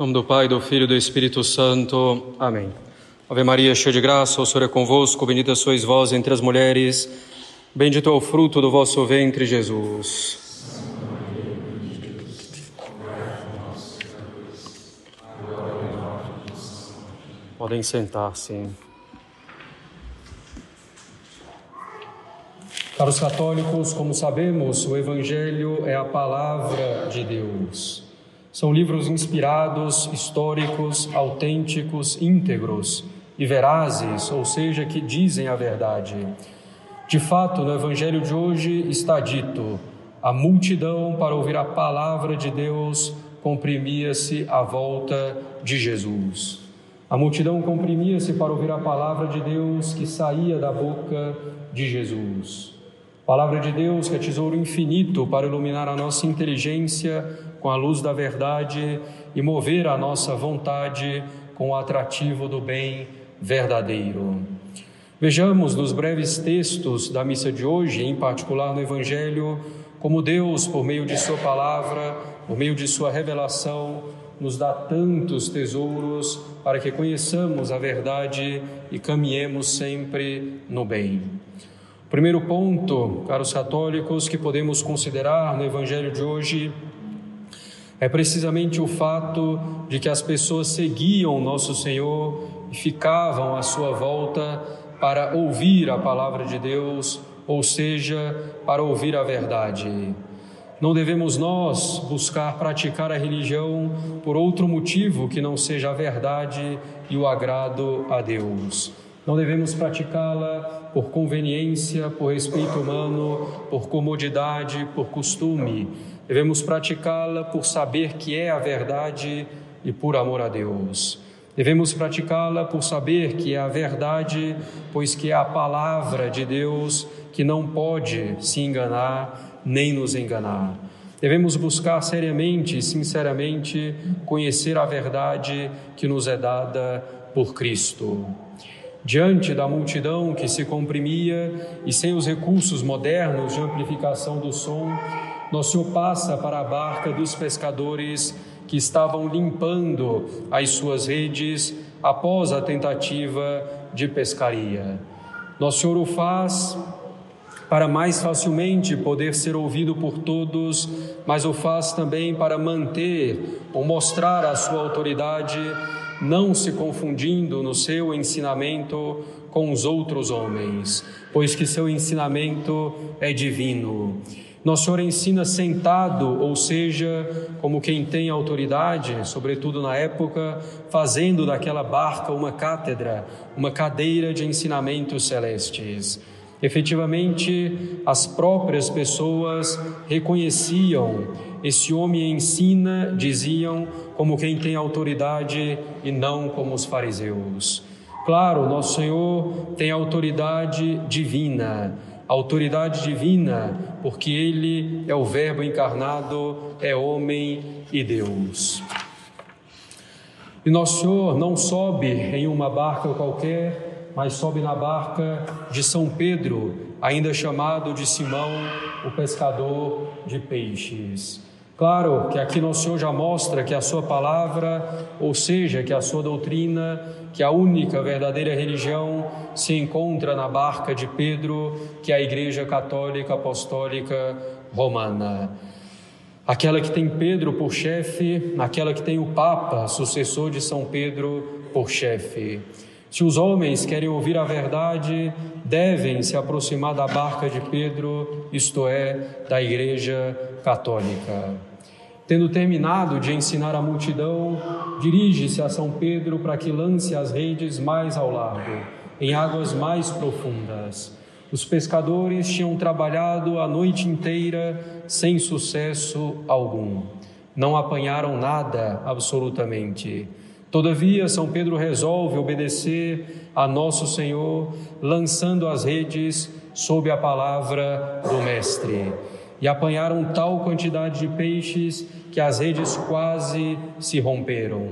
nome do Pai, do Filho e do Espírito Santo. Amém. Ave Maria, cheia de graça, o Senhor é convosco, bendita sois vós entre as mulheres, bendito é o fruto do vosso ventre, Jesus. Podem sentar-se. Caros católicos, como sabemos, o Evangelho é a palavra de Deus. São livros inspirados, históricos, autênticos, íntegros e verazes, ou seja, que dizem a verdade. De fato, no Evangelho de hoje está dito: a multidão, para ouvir a palavra de Deus, comprimia-se à volta de Jesus. A multidão comprimia-se para ouvir a palavra de Deus que saía da boca de Jesus. Palavra de Deus que é tesouro infinito para iluminar a nossa inteligência com a luz da verdade e mover a nossa vontade com o atrativo do bem verdadeiro. Vejamos nos breves textos da missa de hoje, em particular no Evangelho, como Deus, por meio de Sua palavra, por meio de Sua revelação, nos dá tantos tesouros para que conheçamos a verdade e caminhemos sempre no bem. Primeiro ponto, caros católicos, que podemos considerar no Evangelho de hoje é precisamente o fato de que as pessoas seguiam nosso Senhor e ficavam à sua volta para ouvir a palavra de Deus, ou seja, para ouvir a verdade. Não devemos nós buscar praticar a religião por outro motivo que não seja a verdade e o agrado a Deus. Não devemos praticá-la por conveniência, por respeito humano, por comodidade, por costume. Devemos praticá-la por saber que é a verdade e por amor a Deus. Devemos praticá-la por saber que é a verdade, pois que é a palavra de Deus que não pode se enganar nem nos enganar. Devemos buscar seriamente e sinceramente conhecer a verdade que nos é dada por Cristo. Diante da multidão que se comprimia e sem os recursos modernos de amplificação do som, nosso Senhor passa para a barca dos pescadores que estavam limpando as suas redes após a tentativa de pescaria. Nosso Senhor o faz para mais facilmente poder ser ouvido por todos, mas o faz também para manter ou mostrar a sua autoridade não se confundindo no seu ensinamento com os outros homens, pois que seu ensinamento é divino. Nosso Senhor ensina sentado, ou seja, como quem tem autoridade, sobretudo na época, fazendo daquela barca uma cátedra, uma cadeira de ensinamentos celestes. Efetivamente, as próprias pessoas reconheciam esse homem ensina, diziam, como quem tem autoridade e não como os fariseus. Claro, nosso Senhor tem autoridade divina, autoridade divina, porque Ele é o Verbo encarnado, é homem e Deus. E nosso Senhor não sobe em uma barca qualquer, mas sobe na barca de São Pedro, ainda chamado de Simão, o pescador de peixes. Claro que aqui Nosso Senhor já mostra que a sua palavra, ou seja, que a sua doutrina, que a única verdadeira religião se encontra na barca de Pedro, que é a Igreja Católica Apostólica Romana. Aquela que tem Pedro por chefe, aquela que tem o Papa, sucessor de São Pedro, por chefe. Se os homens querem ouvir a verdade, devem se aproximar da barca de Pedro, isto é, da Igreja Católica. Tendo terminado de ensinar a multidão, dirige-se a São Pedro para que lance as redes mais ao largo, em águas mais profundas. Os pescadores tinham trabalhado a noite inteira sem sucesso algum. Não apanharam nada, absolutamente. Todavia, São Pedro resolve obedecer a Nosso Senhor, lançando as redes sob a palavra do Mestre e apanharam tal quantidade de peixes que as redes quase se romperam.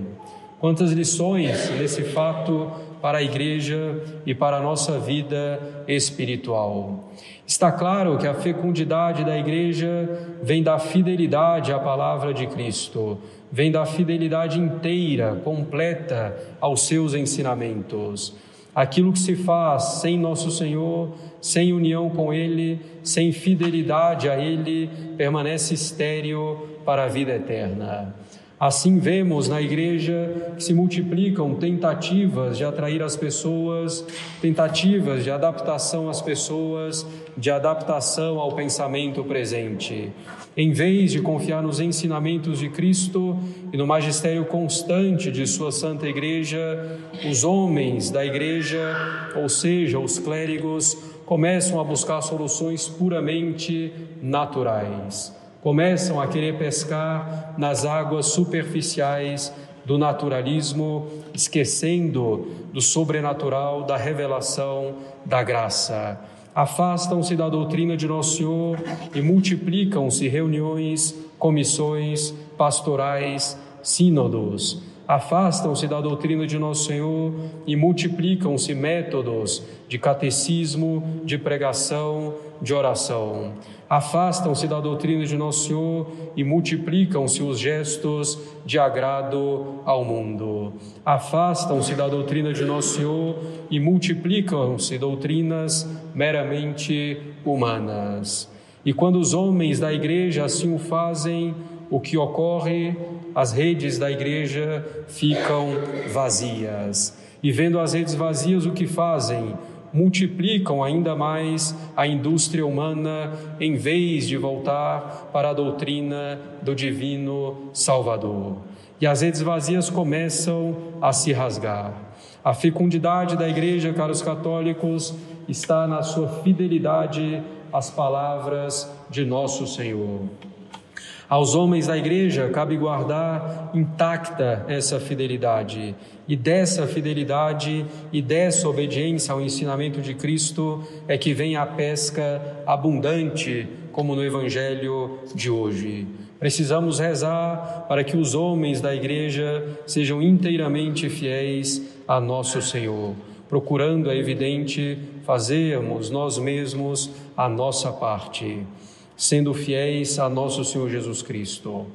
Quantas lições nesse fato para a igreja e para a nossa vida espiritual. Está claro que a fecundidade da igreja vem da fidelidade à palavra de Cristo, vem da fidelidade inteira, completa aos seus ensinamentos. Aquilo que se faz sem nosso Senhor, sem união com Ele, sem fidelidade a Ele, permanece estéril para a vida eterna. Assim vemos na igreja que se multiplicam tentativas de atrair as pessoas, tentativas de adaptação às pessoas, de adaptação ao pensamento presente. Em vez de confiar nos ensinamentos de Cristo e no magistério constante de Sua Santa Igreja, os homens da igreja, ou seja, os clérigos, começam a buscar soluções puramente naturais começam a querer pescar nas águas superficiais do naturalismo, esquecendo do sobrenatural, da revelação, da graça. Afastam-se da doutrina de Nosso Senhor e multiplicam-se reuniões, comissões, pastorais, sínodos. Afastam-se da doutrina de Nosso Senhor e multiplicam-se métodos de catecismo, de pregação, de oração afastam-se da doutrina de Nosso Senhor e multiplicam-se os gestos de agrado ao mundo. Afastam-se da doutrina de Nosso Senhor e multiplicam-se doutrinas meramente humanas. E quando os homens da igreja assim o fazem, o que ocorre? As redes da igreja ficam vazias. E vendo as redes vazias, o que fazem? multiplicam ainda mais a indústria humana em vez de voltar para a doutrina do divino Salvador. E as redes vazias começam a se rasgar. A fecundidade da igreja, caros católicos, está na sua fidelidade às palavras de nosso Senhor. Aos homens da igreja cabe guardar intacta essa fidelidade, e dessa fidelidade e dessa obediência ao ensinamento de Cristo é que vem a pesca abundante, como no Evangelho de hoje. Precisamos rezar para que os homens da igreja sejam inteiramente fiéis a nosso Senhor, procurando, é evidente, fazermos nós mesmos a nossa parte sendo fiéis a nosso Senhor Jesus Cristo.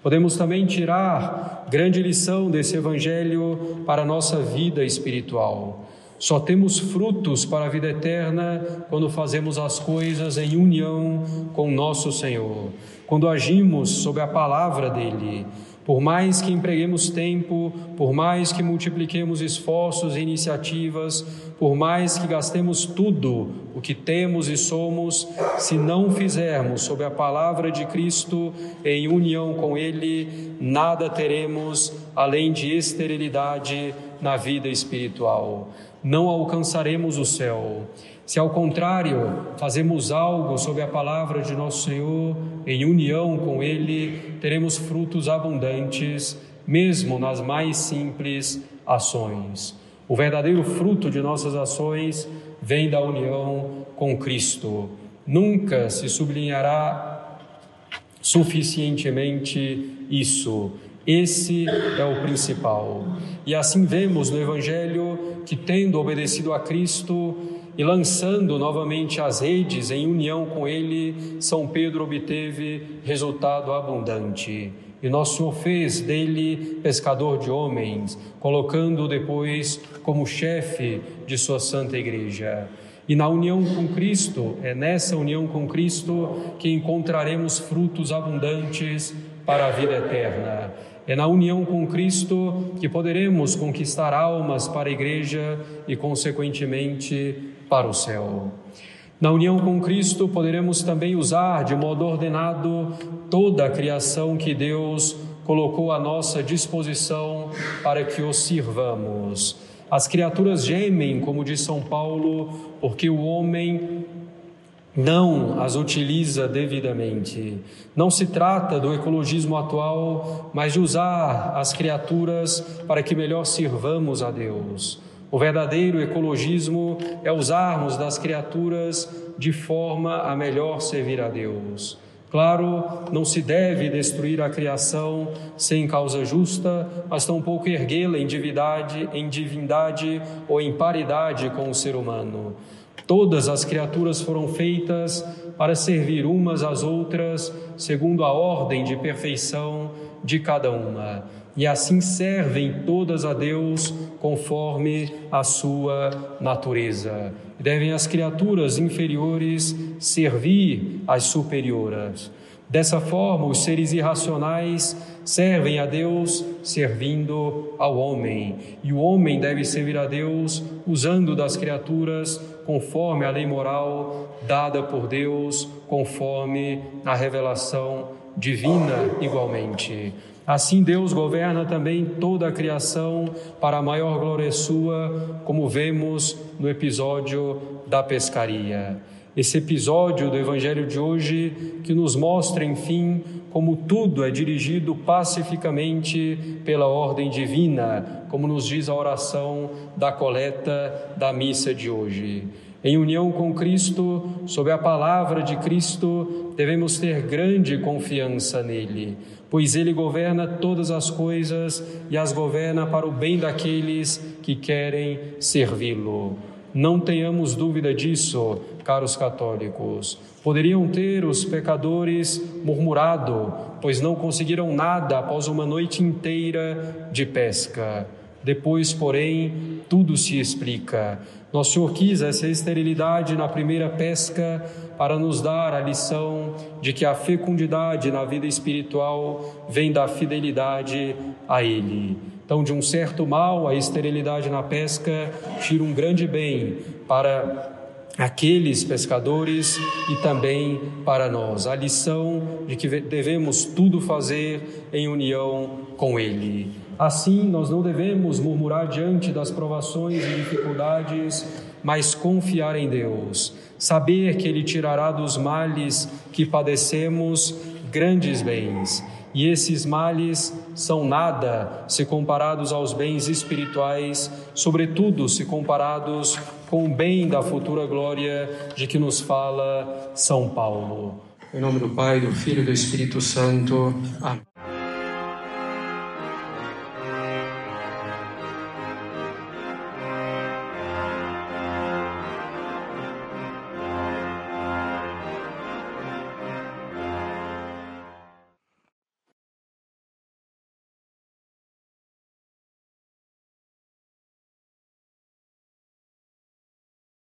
Podemos também tirar grande lição desse Evangelho para a nossa vida espiritual. Só temos frutos para a vida eterna quando fazemos as coisas em união com nosso Senhor, quando agimos sob a palavra dEle, por mais que empreguemos tempo, por mais que multipliquemos esforços e iniciativas, por mais que gastemos tudo o que temos e somos, se não fizermos sob a palavra de Cristo em união com Ele, nada teremos além de esterilidade na vida espiritual. Não alcançaremos o céu. Se ao contrário fazemos algo sob a palavra de nosso Senhor, em união com Ele, teremos frutos abundantes, mesmo nas mais simples ações. O verdadeiro fruto de nossas ações vem da união com Cristo. Nunca se sublinhará suficientemente isso. Esse é o principal. E assim vemos no Evangelho que, tendo obedecido a Cristo, e lançando novamente as redes em união com ele, São Pedro obteve resultado abundante. E Nosso Senhor fez dele pescador de homens, colocando-o depois como chefe de sua santa igreja. E na união com Cristo, é nessa união com Cristo que encontraremos frutos abundantes para a vida eterna. É na união com Cristo que poderemos conquistar almas para a igreja e, consequentemente, para o céu. Na união com Cristo, poderemos também usar de modo ordenado toda a criação que Deus colocou à nossa disposição para que os sirvamos. As criaturas gemem, como diz São Paulo, porque o homem não as utiliza devidamente. Não se trata do ecologismo atual, mas de usar as criaturas para que melhor sirvamos a Deus. O verdadeiro ecologismo é usarmos das criaturas de forma a melhor servir a Deus. Claro, não se deve destruir a criação sem causa justa, mas tampouco erguê-la em divindade, em divindade ou em paridade com o ser humano. Todas as criaturas foram feitas para servir umas às outras, segundo a ordem de perfeição de cada uma. E assim servem todas a Deus conforme a sua natureza. Devem as criaturas inferiores servir às superiores. Dessa forma, os seres irracionais servem a Deus servindo ao homem, e o homem deve servir a Deus usando das criaturas conforme a lei moral dada por Deus, conforme a revelação divina igualmente. Assim Deus governa também toda a criação para a maior glória sua, como vemos no episódio da pescaria esse episódio do Evangelho de hoje que nos mostra, enfim, como tudo é dirigido pacificamente pela ordem divina, como nos diz a oração da coleta da missa de hoje. Em união com Cristo, sob a palavra de Cristo, devemos ter grande confiança nele, pois ele governa todas as coisas e as governa para o bem daqueles que querem servi-lo. Não tenhamos dúvida disso, caros católicos. Poderiam ter os pecadores murmurado, pois não conseguiram nada após uma noite inteira de pesca. Depois, porém, tudo se explica. Nosso Senhor quis essa esterilidade na primeira pesca para nos dar a lição de que a fecundidade na vida espiritual vem da fidelidade a Ele. Então, de um certo mal, a esterilidade na pesca tira um grande bem para aqueles pescadores e também para nós. A lição de que devemos tudo fazer em união com Ele. Assim, nós não devemos murmurar diante das provações e dificuldades, mas confiar em Deus, saber que Ele tirará dos males que padecemos grandes bens e esses males são nada se comparados aos bens espirituais, sobretudo se comparados com o bem da futura glória de que nos fala São Paulo. Em nome do Pai, do Filho e do Espírito Santo. Amém.